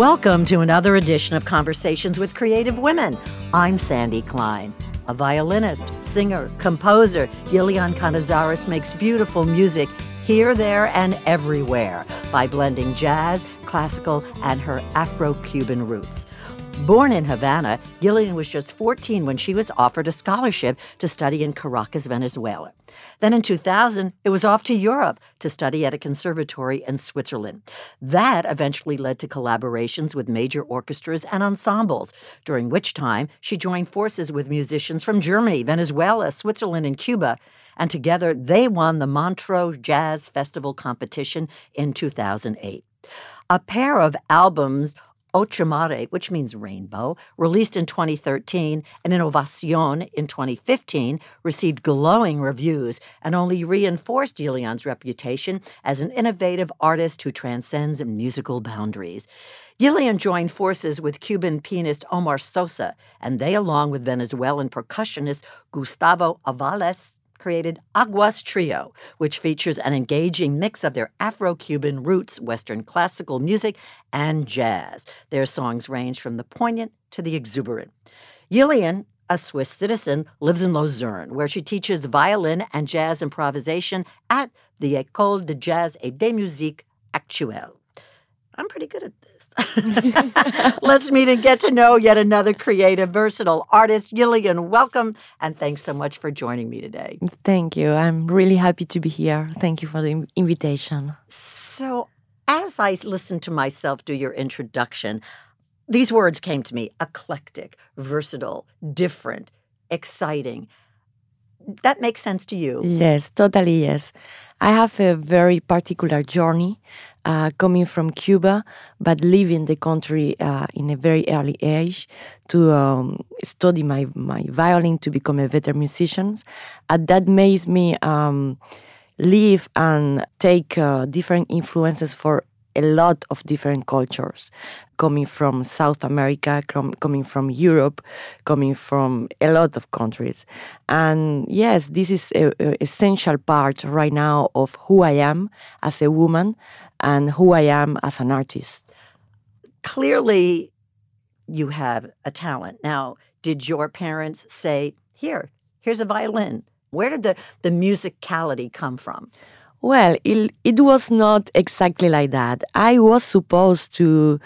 Welcome to another edition of Conversations with Creative Women. I'm Sandy Klein. A violinist, singer, composer, Yilian Canizares makes beautiful music here, there, and everywhere by blending jazz, classical, and her Afro Cuban roots. Born in Havana, Yilian was just 14 when she was offered a scholarship to study in Caracas, Venezuela. Then in 2000, it was off to Europe to study at a conservatory in Switzerland. That eventually led to collaborations with major orchestras and ensembles, during which time she joined forces with musicians from Germany, Venezuela, Switzerland, and Cuba. And together they won the Montreux Jazz Festival competition in 2008. A pair of albums Ochumare, which means rainbow, released in 2013, and Invocación in 2015, received glowing reviews and only reinforced Yilian's reputation as an innovative artist who transcends musical boundaries. Yilian joined forces with Cuban pianist Omar Sosa, and they, along with Venezuelan percussionist Gustavo Ovalles, created Aguas Trio, which features an engaging mix of their Afro Cuban roots, Western classical music, and jazz. Their songs range from the poignant to the exuberant. Yilian, a Swiss citizen, lives in Lausanne, where she teaches violin and jazz improvisation at the École de Jazz et de Musique Actuelle. I'm pretty good at this. Let's meet and get to know yet another creative, versatile artist. Yilian, welcome, and thanks so much for joining me today. Thank you. I'm really happy to be here. Thank you for the invitation. So, as I listened to myself do your introduction, these words came to me eclectic, versatile, different, exciting. That makes sense to you. Yes, totally, yes. I have a very particular journey uh, coming from Cuba, but leaving the country uh, in a very early age to um, study my, my violin to become a better musician. And that made me um, live and take uh, different influences for a lot of different cultures coming from South America, com- coming from Europe, coming from a lot of countries. And yes, this is an essential part right now of who I am as a woman and who I am as an artist. Clearly, you have a talent. Now, did your parents say, Here, here's a violin? Where did the, the musicality come from? Well, it, it was not exactly like that. I was supposed to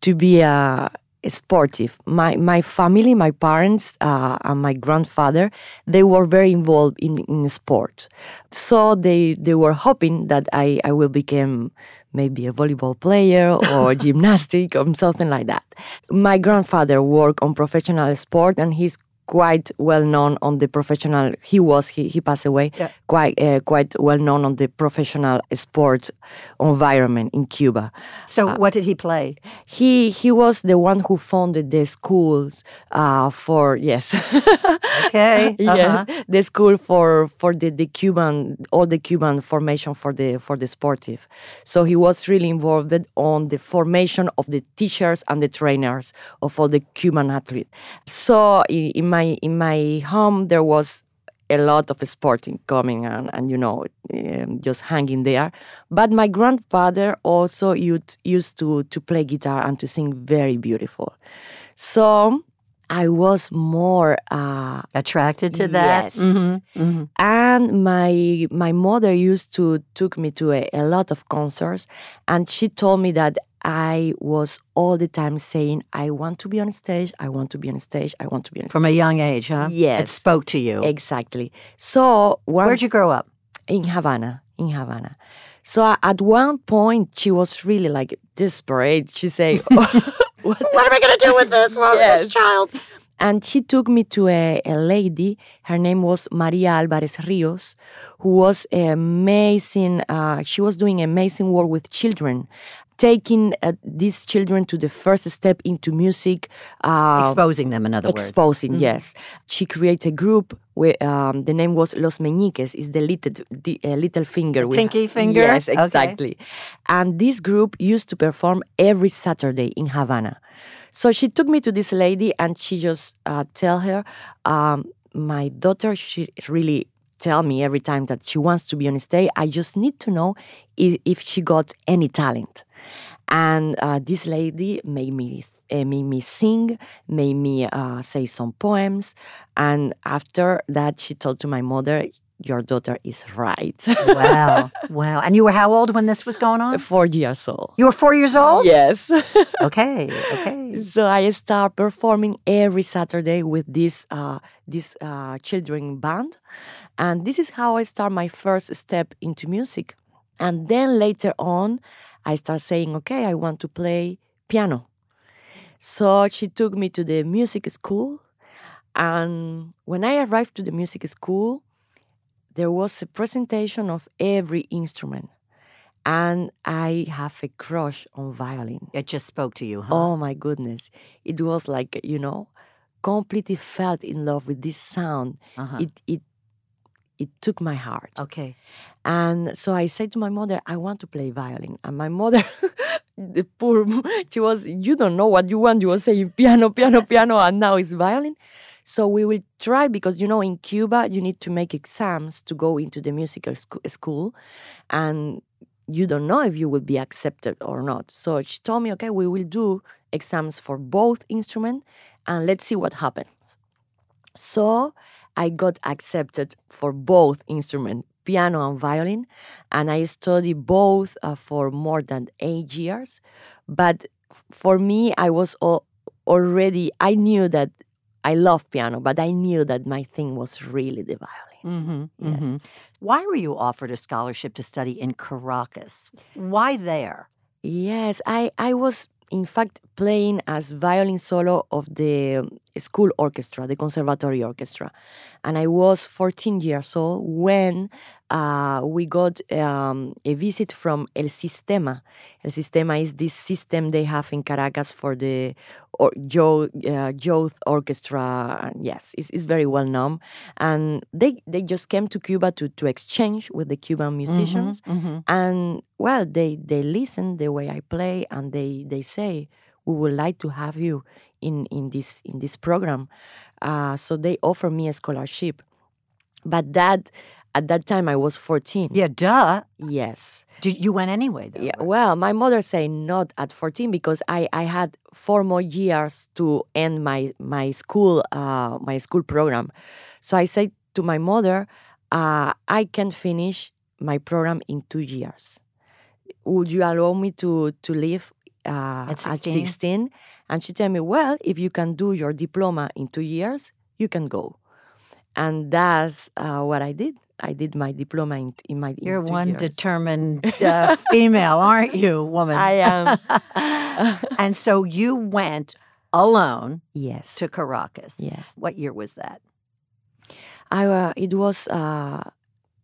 to be a, a sportive. My my family, my parents, uh, and my grandfather, they were very involved in in sport. So they they were hoping that I I will become maybe a volleyball player or gymnastic or something like that. My grandfather worked on professional sport and he's quite well known on the professional. He was he he passed away. Yeah. Quite uh, quite well known on the professional sports environment in Cuba. So uh, what did he play? He he was the one who founded the schools uh, for yes. okay. Uh-huh. yes, the school for for the, the Cuban all the Cuban formation for the for the sportive. So he was really involved on the formation of the teachers and the trainers of all the Cuban athletes. So in, in my my in my home there was a lot of sporting coming and, and you know um, just hanging there. But my grandfather also used, used to to play guitar and to sing very beautiful. So I was more uh, attracted to that. Yes. Mm-hmm, mm-hmm. And my my mother used to took me to a, a lot of concerts, and she told me that I was all the time saying, I want to be on stage, I want to be on stage, I want to be on stage. From a young age, huh? Yes. It spoke to you. Exactly. So, where'd you grow up? In Havana. In Havana. So at one point, she was really like desperate. She said, what, what, am I going to do with this, well, yes. this child? And she took me to a, a lady. Her name was Maria Alvarez Rios, who was amazing. Uh, she was doing amazing work with children taking uh, these children to the first step into music. Uh, exposing them, in other exposing, words. Exposing, mm-hmm. yes. She created a group where um, the name was Los Meñiques, is the little, the, uh, little finger. The pinky finger? Yes, exactly. Okay. And this group used to perform every Saturday in Havana. So she took me to this lady and she just uh, tell her, um, my daughter, she really tell me every time that she wants to be on stage. I just need to know if, if she got any talent. And uh, this lady made me uh, made me sing, made me uh, say some poems, and after that, she told to my mother, "Your daughter is right." wow, wow. And you were how old when this was going on? Four years old. You were four years old. Yes. okay. Okay. So I start performing every Saturday with this uh, this uh, children band, and this is how I start my first step into music. And then later on, I start saying, okay, I want to play piano. So she took me to the music school. And when I arrived to the music school, there was a presentation of every instrument. And I have a crush on violin. It just spoke to you, huh? Oh my goodness. It was like, you know, completely felt in love with this sound. Uh-huh. It it it took my heart. Okay. And so I said to my mother, I want to play violin. And my mother, the poor, she was, you don't know what you want. You were saying piano, piano, piano, and now it's violin. So we will try because, you know, in Cuba, you need to make exams to go into the musical sc- school. And you don't know if you will be accepted or not. So she told me, okay, we will do exams for both instruments and let's see what happens. So I got accepted for both instruments, piano and violin, and I studied both uh, for more than eight years. But for me, I was al- already, I knew that I love piano, but I knew that my thing was really the violin. Mm-hmm, Yes. mm-hmm. Why were you offered a scholarship to study in Caracas? Why there? Yes, I, I was in fact playing as violin solo of the school orchestra, the conservatory orchestra. And I was 14 years old when uh, we got um, a visit from El Sistema. El Sistema is this system they have in Caracas for the or, youth, uh, youth orchestra. And yes, it's, it's very well known. And they, they just came to Cuba to, to exchange with the Cuban musicians Mm-hmm. and well they they listen the way i play and they they say we would like to have you in in this in this program uh, so they offer me a scholarship but that at that time i was 14 Yeah, duh. yes Did, you went anyway, though. yeah, right? well, my mother said not at 14 because I, I had four more years to end my my school uh, my school program. So I said to my mother, uh, I can finish my program in two years. Would you allow me to to leave uh, At at 16? 16? And she told me, well, if you can do your diploma in two years, you can go. And that's uh, what I did. I did my diploma in, in my You're two one years. determined uh, female, aren't you, woman? I am. and so you went alone Yes. to Caracas. Yes. What year was that? I uh, it was uh,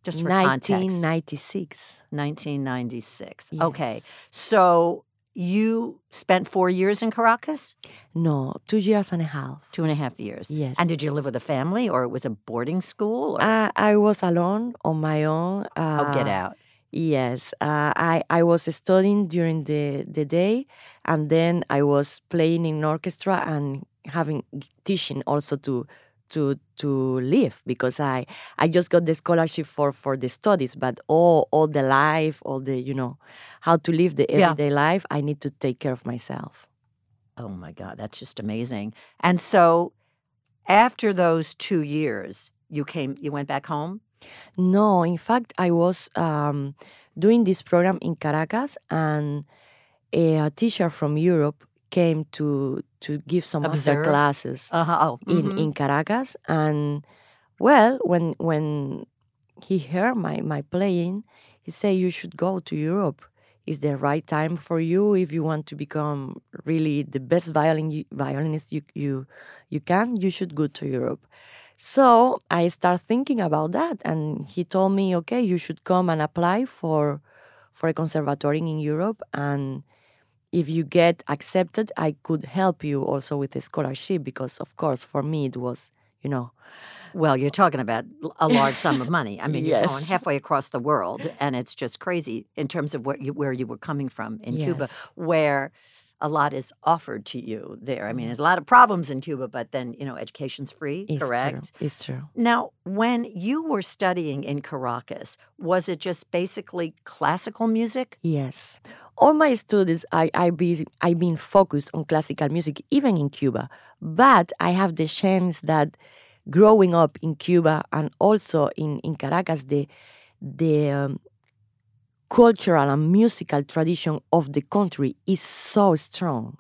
Just for context. 1996. 1996. Okay. So you spent four years in Caracas? No, two years and a half. Two and a half years. Yes. And did you live with a family or it was a boarding school? Or, I, I was alone on my own. Uh, oh, get out. Yes, uh, I I was studying during the the day, and then I was playing in orchestra and having teaching also to to to live because I I just got the scholarship for for the studies, but all all the life, all the you know how to live the Yeah. everyday life, I need to take care of myself. Oh my God, that's just amazing. And so after those two years, you came, you went back home? No, in fact, I was um, doing this program in Caracas, and a, teacher from Europe came to to give some master Observe? classes Uh-huh. Oh, in mhm. in Caracas. And well, when when he heard my my playing, he said, "You should go to Europe. It's the right time for you if you want to become really the best violin you, violinist you you you can. You should go to Europe." So I start thinking about that, and he told me, "Okay, you should come and apply for for a conservatory in Europe, and if you get accepted, I could help you also with a scholarship because, of course, for me it was, you know, Well, you're talking about a large sum of money. I mean, you're going halfway across the world, and it's just crazy in terms of where you, where you were coming from in Cuba, where a lot is offered to you there. I mean, there's a lot of problems in Cuba, but then, you know, education's free, It's correct? True. It's true. Now, when you were studying in Caracas, was it just basically classical music? Yes. All my studies, I, I be, I've been focused on classical music, even in Cuba. But I have the chance that growing up in Cuba and also in, in Caracas, the, the um, cultural and musical tradition of the country is so strong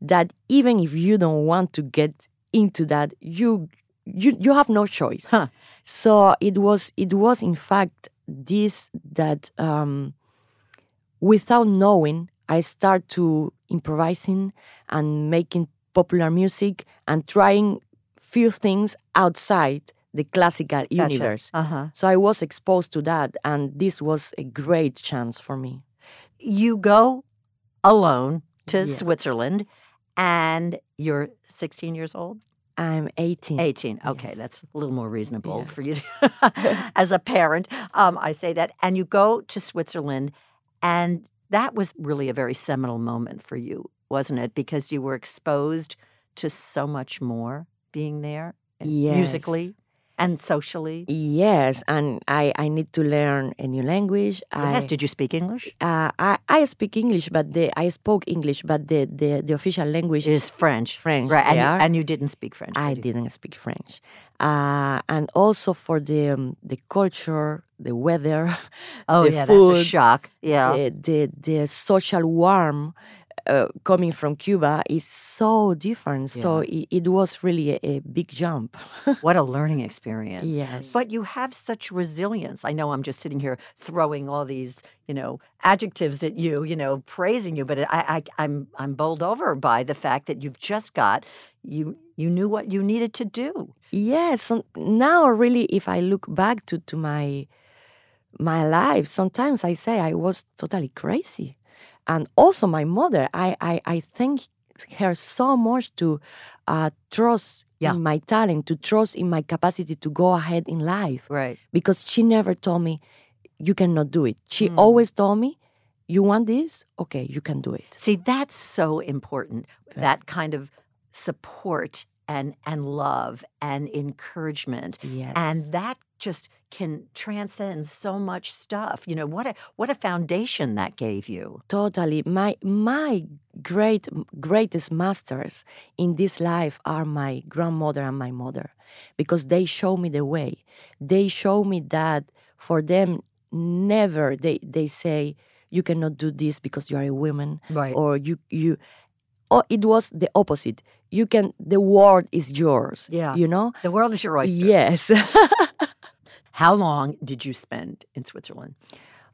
that even if you don't want to get into that, you you, you have no choice. Huh. So it was it was in fact this that um, without knowing, I start to improvising and making popular music and trying few things outside the classical universe. Uh-huh. So I was exposed to that, and this was a great chance for me. You go alone to Yeah. Switzerland and you're 16 years old? I'm 18. 18. Okay, Yes. that's a little more reasonable Yeah. for you as a parent. Um, I say that. And you go to Switzerland, and that was really a very seminal moment for you, wasn't it? Because you were exposed to so much more being there Yes. musically and socially. Yes, and I, I need to learn a new language. Yes. I, Did you speak English? uh, I I speak English, but the I spoke English, but the the, the official language is French. French, Right. And, you, and you didn't speak French. I did didn't speak French, uh, and also for the um, the culture, the weather, Oh, the yeah, food, that's a shock. Yeah. the, the the social warmth uh, coming from Cuba is so different. So it, it was really a, a big jump. What a learning experience. Yes. But you have such resilience. I know I'm just sitting here throwing all these, you know, adjectives at you, you know, praising you, but I, I I'm I'm bowled over by the fact that you've just got you you knew what you needed to do. Yes, so now really, if I look back to, to my my life, sometimes I say I was totally crazy, and also my mother. I I, I thank her so much to uh, trust Yeah. in my talent, to trust in my capacity to go ahead in life, Right. because she never told me you cannot do it. She Mm. always told me, "You want this? Okay, you can do it." See, that's so important. That kind of support and and love and encouragement. Yes. And that just can transcend so much stuff. You know, what a what a foundation that gave you. Totally. My my great greatest masters in this life are my grandmother and my mother because they show me the way. They show me that for them never they they say you cannot do this because you are a woman Right. or you you or it was the opposite. You can the world is yours. Yeah. You know? The world is your oyster. Yes. How long did you spend in Switzerland?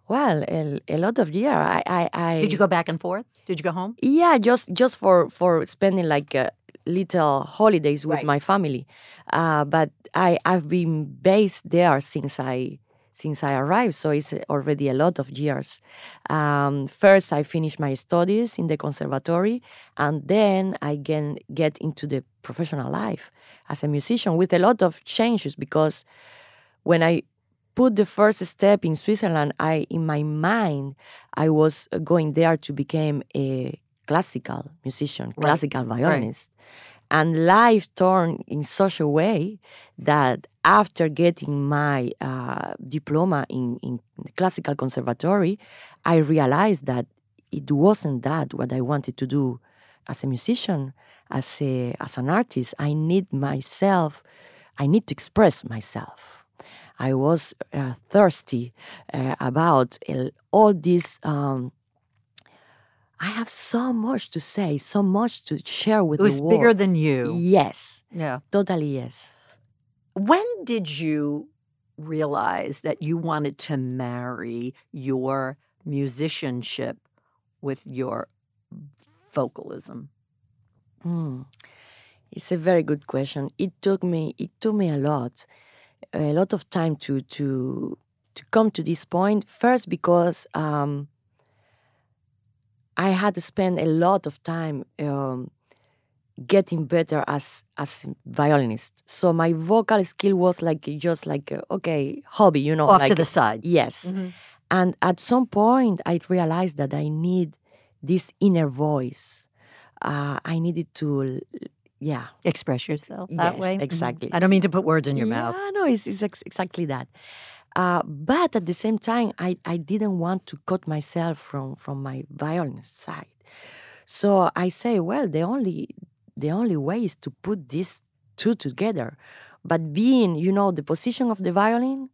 well, a, a lot of year. I I, I Did you go back and forth? Did you go home? Yeah, just just for for spending like uh, little holidays with Right. my family. Uh, but I I've been based there since I since I arrived, so it's already a lot of years. Um, first, I finished my studies in the conservatory, and then I can get into the professional life as a musician with a lot of changes because when I put the first step in Switzerland, I in my mind I was going there to become a classical musician, classical violinist. And life turned in such a way that after getting my uh, diploma in, in classical conservatory, I realized that it wasn't that what I wanted to do as a musician, as a as an artist. I need myself. I need to express myself. I was uh, thirsty uh, about all this. Um, I have so much to say, so much to share with It was the world. bigger than you. Yes, Yeah. totally yes. When did you realize that you wanted to marry your musicianship with your vocalism? Mm. It's a very good question. It took me it took me a lot, a lot of time to to to come to this point. First, because um, I had to spend a lot of time um, getting better as as a violinist. So my vocal skill was like just like a, okay hobby, you know, Off to the side. Yes. And at some point, I realized that I need this inner voice uh, I needed to, yeah. Express yourself that Yes, way? Mhm. exactly. I don't mean to put words in your yeah, mouth. no, it's, it's ex- exactly that. Uh, but at the same time, I, I didn't want to cut myself from, from my violin side. So I say, well, the only the only way is to put these two together. But being, you know, the position of the violin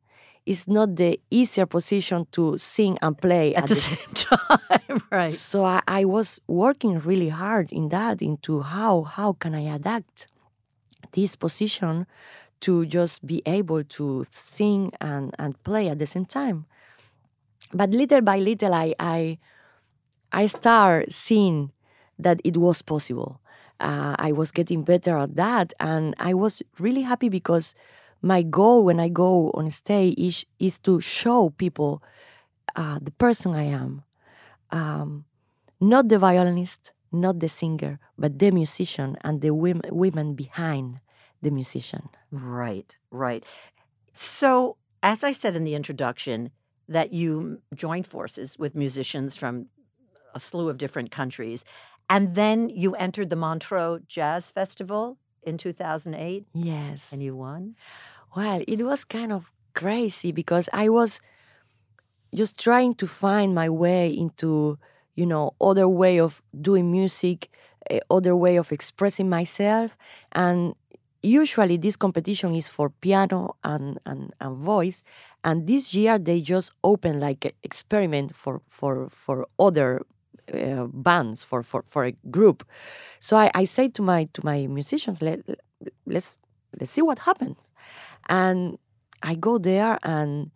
is not the easier position to sing and play At the same time, right. so I, I was working really hard in that into how how can I adapt this position to just be able to sing and, and play at the same time. But little by little I I I start seeing that it was possible. Uh, I was getting better at that, and I was really happy because my goal when I go on stage is, is to show people uh, the person I am, um, not the violinist, not the singer, but the musician and the women, women behind the musician. Right, right. So, as I said in the introduction, that you joined forces with musicians from a slew of different countries, and then you entered the Montreux Jazz Festival in 2008, Yes. and you won. Well, it was kind of crazy because I was just trying to find my way into, you know, other way of doing music, eh, other way of expressing myself, and usually this competition is for piano and, and, and voice and this year they just open like an experiment for for for other uh, bands for, for for a group. So I, I say to my to my musicians Let, let's let's see what happens. And i go there and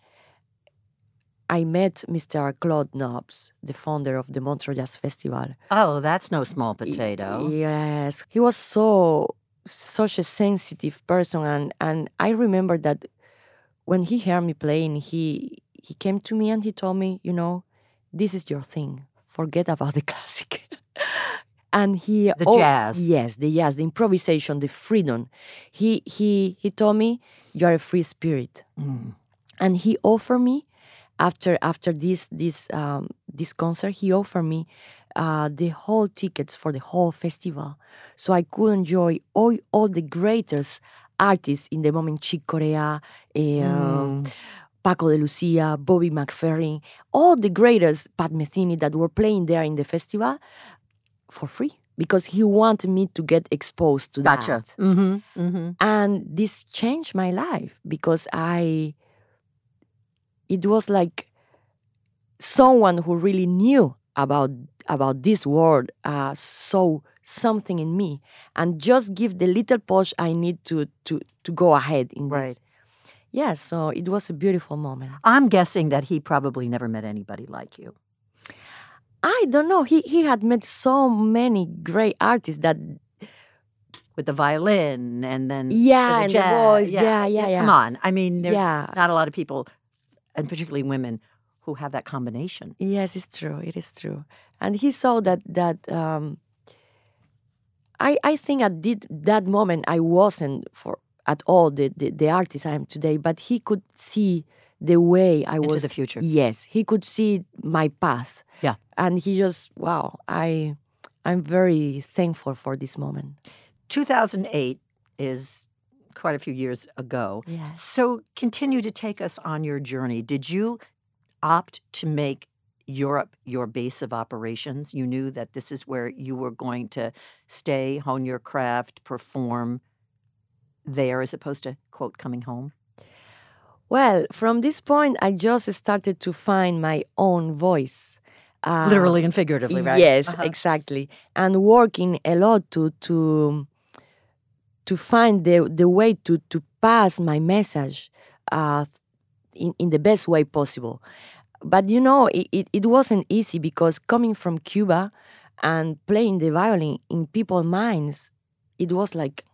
i met mr claude Nobs, the founder of the montreux jazz festival. Oh, that's no small potato. Yes, he was so such a sensitive person, and and I remember that when he heard me playing, he he came to me and he told me, you know, this is your thing. Forget about the classic. and he The oh, jazz. yes, the jazz, the improvisation, the freedom. He he he told me you are a free spirit, Mm. and he offered me after after this this um, this concert he offered me uh, the whole tickets for the whole festival so i could enjoy all, all the greatest artists in the moment chick corea eh, um, paco de lucia bobby mcferrin all the greatest pat metheny that were playing there in the festival for free because he wanted me to get exposed to Gotcha. that Mm-hmm. Mm-hmm. and this changed my life because i it was like someone who really knew about about this world uh, saw something in me and just give the little push i need to to to go ahead in Right. this yes so it was a beautiful moment I'm guessing that he probably never met anybody like you. i don't know he he had met so many great artists that With the violin and then Yeah, the and the voice. Yeah, yeah, Come yeah. on, I mean, there's Yeah. not a lot of people, and particularly women, who have that combination. Yes, it's true. It is true. And he saw that that um, I I think at did that moment I wasn't for at all the, the the artist I am today, but he could see the way I Into was the future. Yes, he could see my path. Yeah. and he just wow. I I'm very thankful for this moment. 2008 is quite a few years ago. Yes. So continue to take us on your journey. Did you opt to make Europe your base of operations? You knew that this is where you were going to stay, hone your craft, perform there as opposed to, quote, coming home? Well, from this point, I just started to find my own voice. Uh, Literally and figuratively, right? Yes, Uh-huh. exactly. And working a lot to to to find the the way to to pass my message uh, in in the best way possible. But you know, it, it, it wasn't easy because coming from Cuba and playing the violin in people's minds, it was like,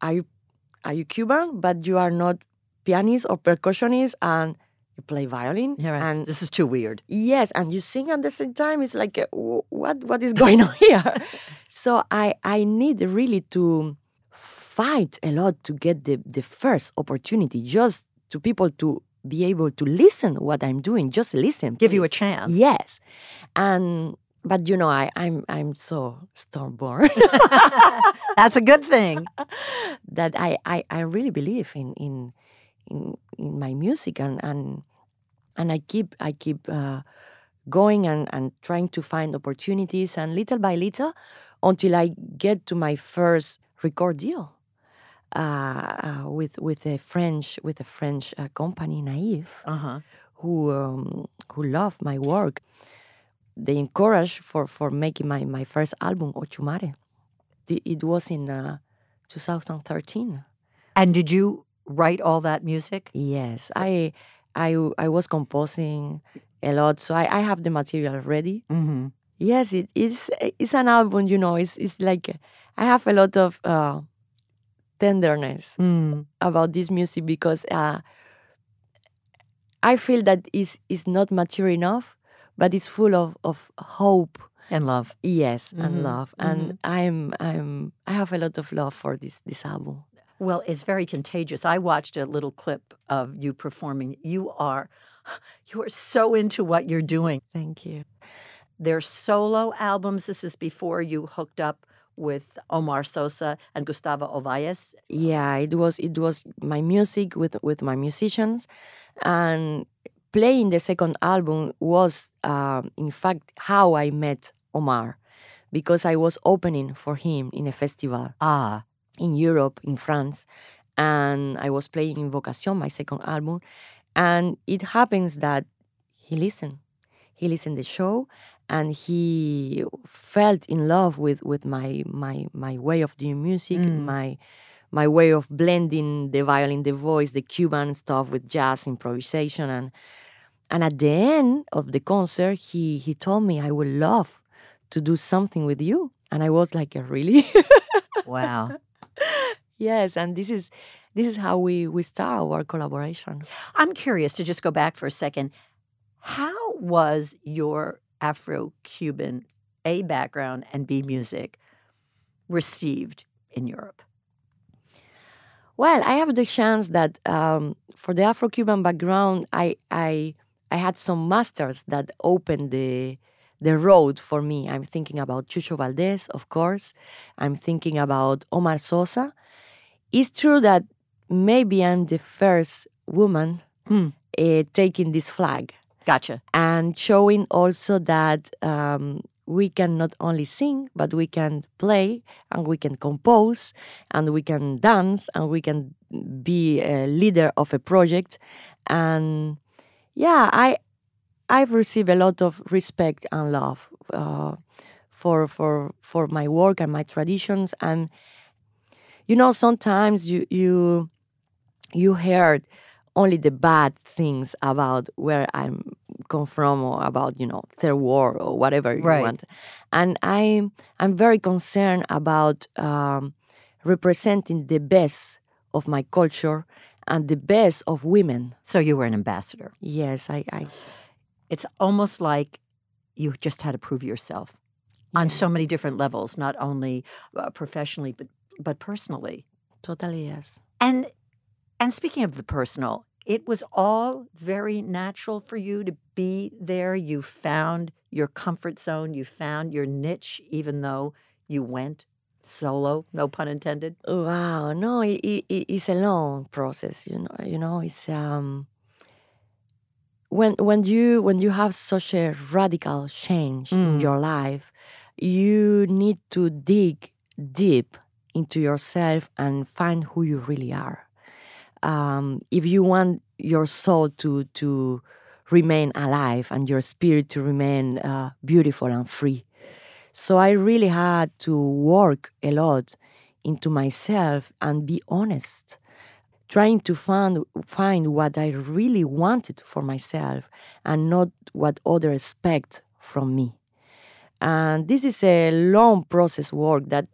are you are you Cuban, but you are not pianist or percussionist, and you play violin, Yeah, right. and this is too weird. Yes, and you sing at the same time. It's like, uh, what what is going on here? so I I need really to fight a lot to get the the first opportunity, just to people to be able to listen what I'm doing. Just listen. Give you a chance. Yes, and but you know, I, I'm I'm so stormborn That's a good thing. that I, I, I really believe in in in, in my music and and and I keep I keep uh, going and, and trying to find opportunities and little by little until I get to my first record deal with with a French with a French uh, company Naive Uh-huh. who um, who love my work. They encourage for for making my my first album Ochumare. It was in uh, 2013. And did you write all that music? Yes, I I I was composing a lot, so I, I have the material ready. Mm-hmm. Yes, it is. It's an album, you know. It's it's like I have a lot of uh, tenderness Mm. about this music because uh, I feel that it's, it's not mature enough, but it's full of, of hope. And love. Yes, Mhm, and love, and I'm I'm I have a lot of love for this this album. Well, it's very contagious. I watched a little clip of you performing. You are you are so into what you're doing. Thank you. Their solo albums. This is before you hooked up with Omar Sosa and Gustavo Ovalles. Yeah, it was it was my music with with my musicians, and playing the second album was um, in fact how I met Omar, because I was opening for him in a festival Ah, in Europe, in France, and I was playing Invocación, my second album, and it happens that he listened, he listened the show, and he felt in love with with my my my way of doing music, mm. my my way of blending the violin, the voice, the Cuban stuff with jazz improvisation, and and at the end of the concert, he he told me I would love to do something with you, and I was like, really. wow. Yes, and this is this is how we we start our collaboration. I'm curious to just go back for a second. How was your Afro Cuban A background and B music received in Europe? Well, I have the chance that um, for the Afro-Cuban background, I I I had some masters that opened the the road for me. I'm thinking about Chucho Valdés, of course. I'm thinking about Omar Sosa. It's true that maybe I'm the first woman uh, taking this flag. Gotcha. and showing also that um, we can not only sing, but we can play and we can compose and we can dance and we can be a leader of a project. And yeah, I I've received a lot of respect and love uh, for for for my work and my traditions. And you know, sometimes you you you heard only the bad things about where I'm come from or about you know third war or whatever you Right. want, and I'm I'm very concerned about um, representing the best of my culture and the best of women. So you were an ambassador. Yes, I, I It's almost like you just had to prove yourself on so many different levels, not only uh, professionally but but personally. totally yes. And and speaking of the personal, it was all very natural for you to be there. You found your comfort zone. You found your niche, even though you went solo. No pun intended. Wow, no, it, it, it- it's a long process. You know, you know, it's um when when you when you have such a radical change in Mm. your life, you need to dig deep into yourself and find who you really are. Um, if you want your soul to to remain alive and your spirit to remain uh, beautiful and free, so I really had to work a lot into myself and be honest, trying to find find what I really wanted for myself and not what others expect from me. And this is a long process work that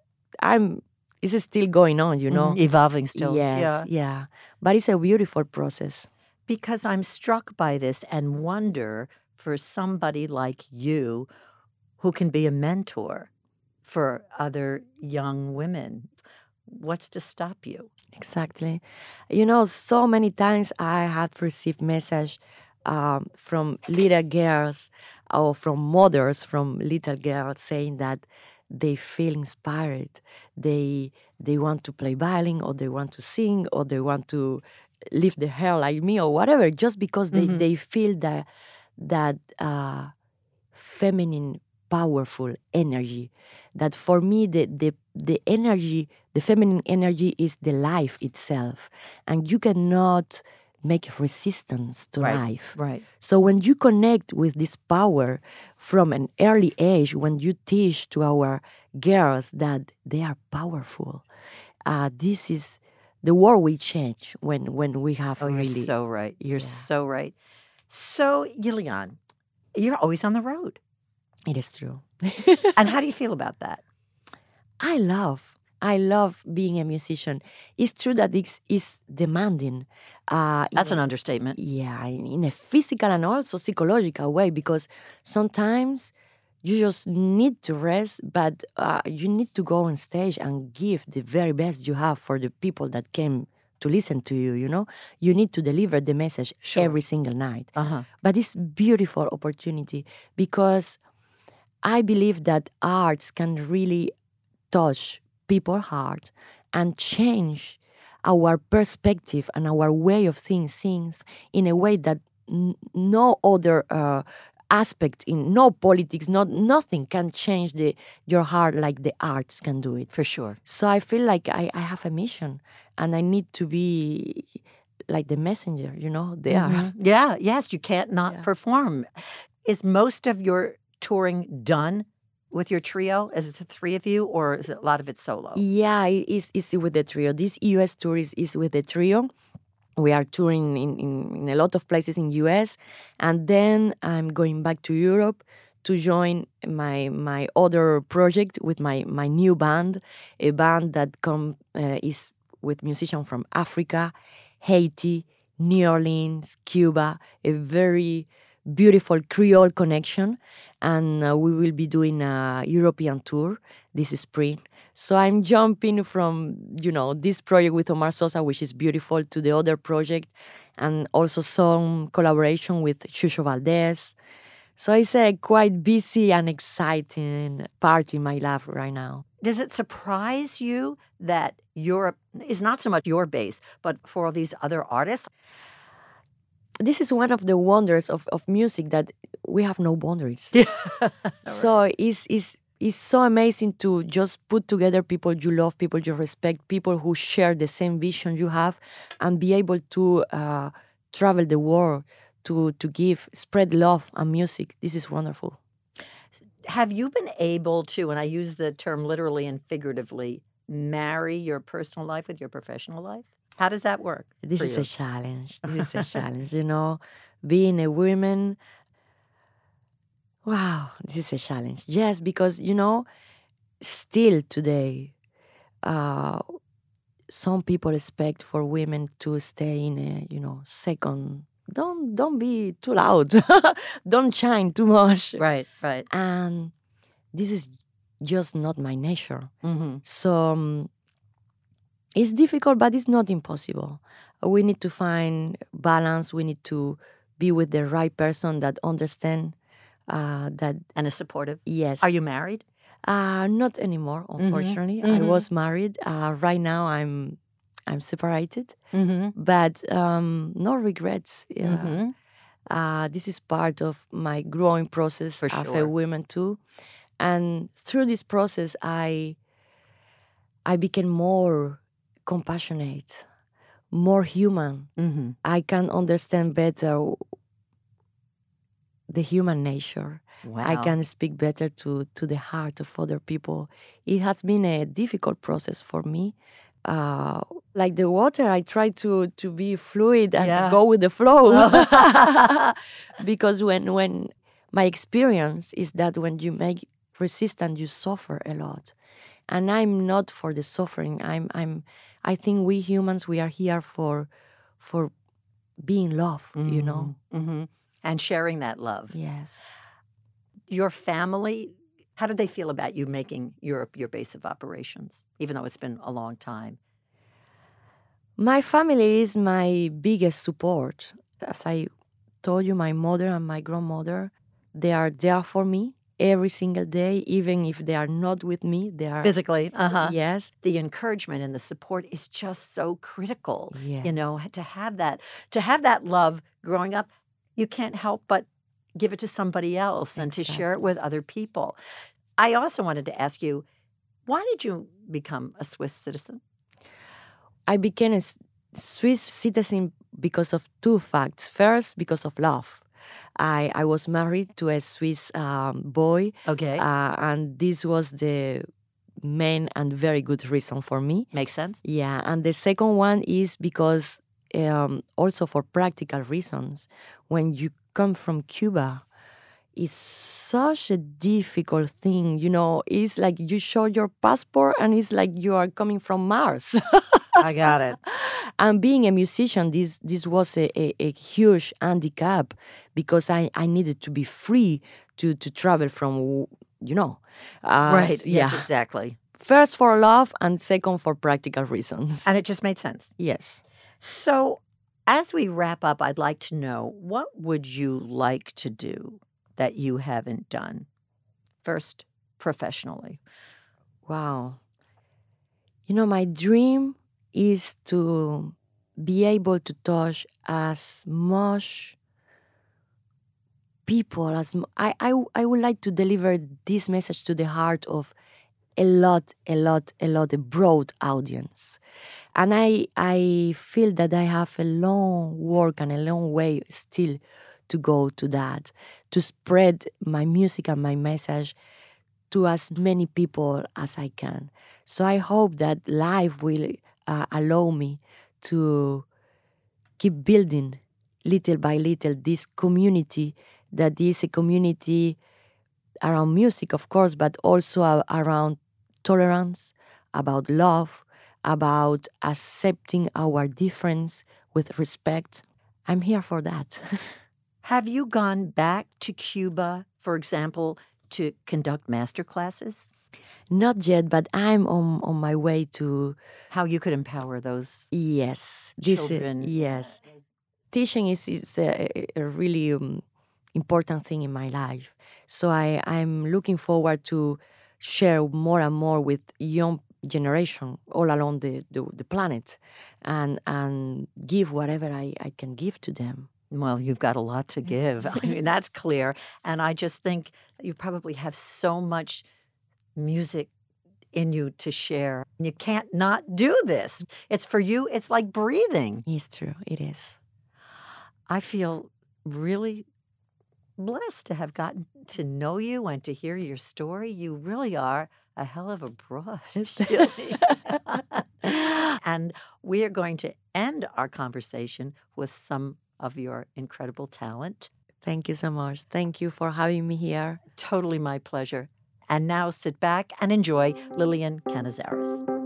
I'm is still going on, you know. Mhm, Evolving still. Yes, Yeah. yeah. But it's a beautiful process. Because I'm struck by this and wonder for somebody like you who can be a mentor for other young women. What's to stop you? Exactly. You know, so many times I have received message um, from little girls or from mothers, from little girls saying that they feel inspired. They they want to play violin or they want to sing or they want to lift their hair like me or whatever, just because they, mm-hmm. they feel that that uh, feminine powerful energy that for me the, the the energy the feminine energy is the life itself and you cannot make resistance to right, life right so when you connect with this power from an early age when you teach to our girls that they are powerful uh, this is the world will change when when we have oh, really you're so right you're yeah. so right so Yilian, you're always on the road it is true. and how do you feel about that? I love I love being a musician. It's true that it's, it's demanding. Uh, That's an a, understatement. Yeah, in, in, a physical and also psychological way, because sometimes you just need to rest, but uh, you need to go on stage and give the very best you have for the people that came to listen to you. You know, you need to deliver the message sure. every single night. Uh-huh. But it's beautiful opportunity because I believe that arts can really touch people's heart and change our perspective and our way of seeing things in a way that no other uh, aspect in no politics not nothing can change the your heart like the arts can do it for sure so i feel like i, I have a mission and i need to be like the messenger you know they mm-hmm. are yeah yes you can't not yeah. perform is most of your touring done with your trio? Is it the three of you, or is it a lot of it solo? Yeah, it's, it's with the trio. This US tour is, is with the trio. We are touring in, in, in a lot of places in US, and then I'm going back to Europe to join my my other project with my my new band, a band that come uh, is with musicians from Africa, Haiti, New Orleans, Cuba, a very beautiful Creole connection, and uh, we will be doing a European tour this spring. So I'm jumping from you know this project with Omar Sosa, which is beautiful, to the other project, and also some collaboration with Chucho Valdés. So it's a quite busy and exciting part in my life right now. Does it surprise you that Europe is not so much your base, but for all these other artists? This is one of the wonders of, of music that we have no boundaries. so it's, it's, it's so amazing to just put together people you love, people you respect, people who share the same vision you have, and be able to uh, travel the world to, to give, spread love and music. This is wonderful. Have you been able to, and I use the term literally and figuratively, marry your personal life with your professional life? How does that work? This is you? a challenge. This is a challenge. You know, being a woman. Wow, this is a challenge. Yes, because you know, still today, uh, some people expect for women to stay in a you know second. Don't don't be too loud. don't shine too much. Right, right. And this is just not my nature. Mm-hmm. So. Um, it's difficult, but it's not impossible. We need to find balance. We need to be with the right person that understand uh, that and is supportive. Yes. Are you married? Uh, not anymore, mm-hmm. unfortunately. Mm-hmm. I was married. Uh, right now, I'm I'm separated, mm-hmm. but um, no regrets. Yeah. Mm-hmm. Uh, this is part of my growing process For as sure. a woman too, and through this process, I I became more compassionate, more human. Mm-hmm. I can understand better the human nature. Wow. I can speak better to, to the heart of other people. It has been a difficult process for me. Uh, like the water, I try to to be fluid and yeah. go with the flow. because when when my experience is that when you make resistance, you suffer a lot, and I'm not for the suffering. I'm I'm I think we humans we are here for for being love, mm-hmm. you know, mm-hmm. and sharing that love. Yes. Your family, how did they feel about you making Europe your base of operations, even though it's been a long time? My family is my biggest support. As I told you, my mother and my grandmother, they are there for me every single day, even if they are not with me. They are physically. Uh huh. Yes. The encouragement and the support is just so critical. Yes. You know, to have that, to have that love growing up, you can't help but give it to somebody else and to share it with other people. I also wanted to ask you, why did you become a Swiss citizen? I became a Swiss citizen because of two facts. First, because of love. I, I was married to a Swiss um, boy, Okay. uh, and this was the main and very good reason for me. Makes sense. Yeah, and the second one is because um, also for practical reasons. When you come from Cuba, it's such a difficult thing. You know, it's like you show your passport and it's like you are coming from Mars. I got it. and being a musician, this this was a, a, a huge handicap because I, I needed to be free to, to travel from, you know. uh, right. s- Yes, Yeah. exactly. First for love and second for practical reasons. And it just made sense. yes. So, as we wrap up, I'd like to know what would you like to do that you haven't done? First, professionally. Wow. You know, my dream is to be able to touch as much people as I. I would like to deliver this message to the heart of a lot, a lot, a lot, a broad audience. And I, I feel that I have a long work and a long way still to go to that, to spread my music and my message to as many people as I can. So I hope that life will uh, allow me to keep building little by little this community that is a community around music, of course, but also around tolerance, about love, about accepting our difference with respect. I'm here for that. Have you gone back to Cuba, for example, to conduct master classes? Not yet, but I'm on, on my way to How you could empower those Yes, is- children? yes, teaching is is a, a really um, important thing in my life. So I I'm looking forward to share more and more with young generation all along the, the, the planet, and and give whatever I, I can give to them. Well, you've got a lot to give. I mean, that's clear. And I just think you probably have so much music in you to share. You can't not do this. It's for you, it's like breathing. It's true. It is. I feel really blessed to have gotten to know you and to hear your story. You really are a hell of a broad. and we are going to end our conversation with some of your incredible talent. Thank you so much. Thank you for having me here. Totally my pleasure. And now sit back and enjoy Yilian Cañizares.